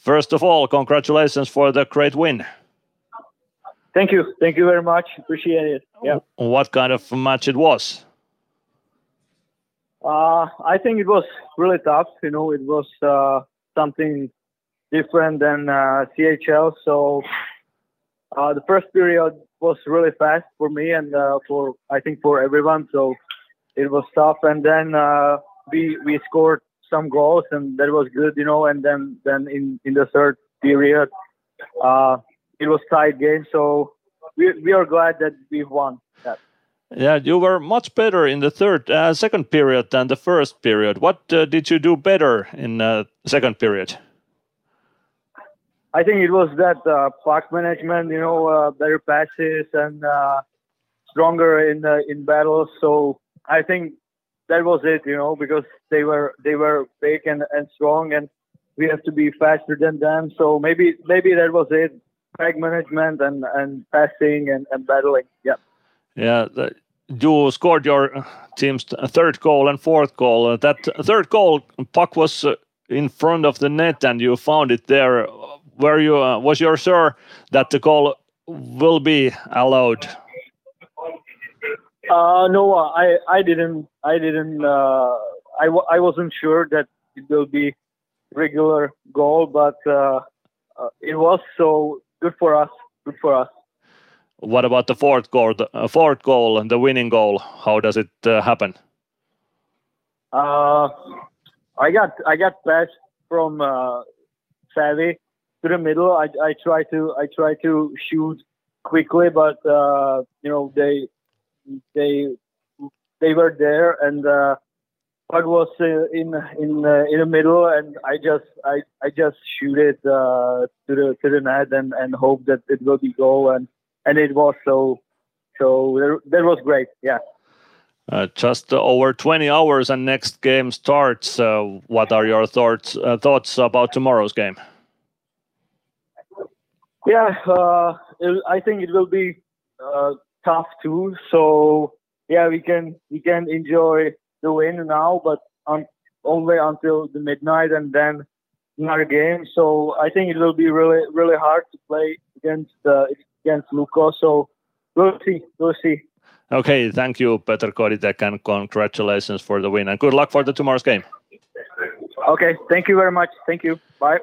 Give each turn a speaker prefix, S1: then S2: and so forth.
S1: First of all, congratulations for the great win.
S2: Thank you. Thank you very much. Appreciate it. Yeah.
S1: What kind of match it was?
S2: Uh, I think it was really tough. You know, it was uh, something different than uh, CHL. So uh, the first period was really fast for me and uh, for I think for everyone. So it was tough, and then uh, we we scored some goals, and that was good. You know, and then then in in the third period, uh, it was tight game. So we we are glad that we won that.
S1: Yeah, you were much better in the third, uh, second period than the first period. What uh, did you do better in uh, second period?
S2: I think it was that uh, puck management, you know, uh, better passes and uh, stronger in uh, in battles. So I think that was it, you know, because they were they were big and, and strong, and we have to be faster than them. So maybe maybe that was it, puck management and and passing and, and battling. Yeah.
S1: Yeah, the, you scored your team's third goal and fourth goal. Uh, that third goal, puck was uh, in front of the net, and you found it there. Were you uh, was you sure that the goal will be allowed?
S2: Uh, no, I I didn't I didn't uh, I w- I wasn't sure that it will be regular goal, but uh, uh, it was so good for us. Good for us.
S1: What about the fourth goal? The uh, fourth goal and the winning goal. How does it uh, happen?
S2: Uh, I got I got passed from uh, Savvy to the middle. I I try to I try to shoot quickly, but uh, you know they they they were there and uh, was uh, in in uh, in the middle, and I just I I just shoot it uh, to the to the net and and hope that it will be goal and and it was so so that, that was great. Yeah.
S1: Uh, just over 20 hours and next game starts. Uh, what are your thoughts uh, thoughts about tomorrow's game?
S2: Yeah, uh, it, I think it will be uh, tough too. So yeah, we can we can enjoy the win now, but on, only until the midnight and then another game. So I think it will be really really hard to play against uh, against Lukko. So we'll see, we'll see.
S1: Okay, thank you, Peter Kodytek, and congratulations for the win, and good luck for the tomorrow's game.
S2: Okay, thank you very much. Thank you. Bye.